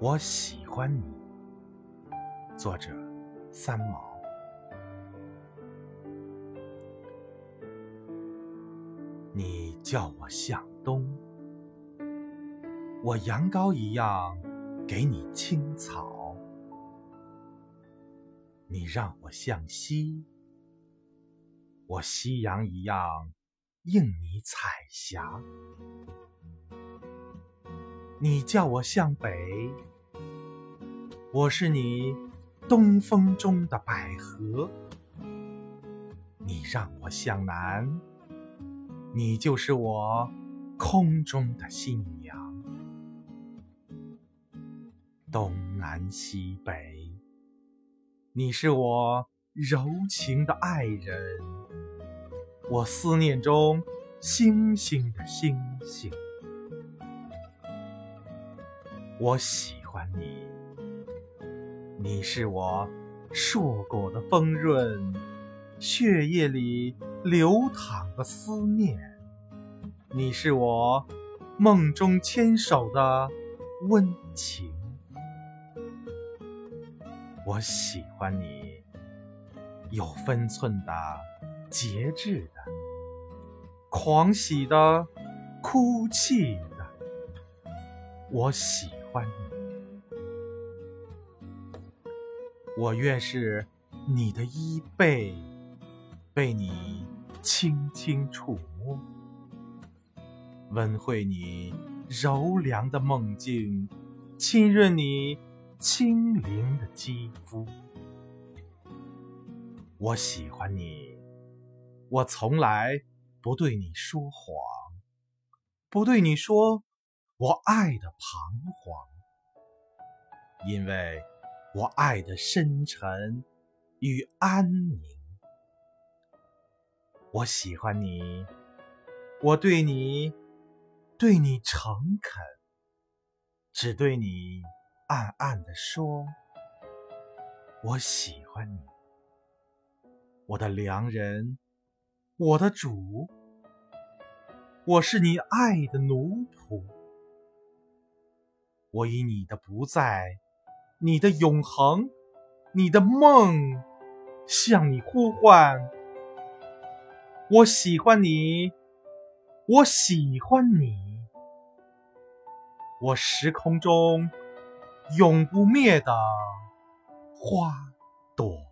我喜欢你。作者：三毛。你叫我向东，我羊羔一样给你青草；你让我向西，我夕阳一样映你彩霞。你叫我向北，我是你东风中的百合；你让我向南，你就是我空中的新娘。东南西北，你是我柔情的爱人，我思念中星星的星星。我喜欢你，你是我硕果的丰润，血液里流淌的思念。你是我梦中牵手的温情。我喜欢你，有分寸的、节制的、狂喜的、哭泣的。我喜。欢，我愿是你的衣被，被你轻轻触摸，温会你柔凉的梦境，浸润你轻灵的肌肤。我喜欢你，我从来不对你说谎，不对你说。我爱的彷徨，因为我爱的深沉与安宁。我喜欢你，我对你，对你诚恳，只对你暗暗的说，我喜欢你，我的良人，我的主，我是你爱的奴仆。我以你的不在，你的永恒，你的梦，向你呼唤。我喜欢你，我喜欢你，我时空中永不灭的花朵。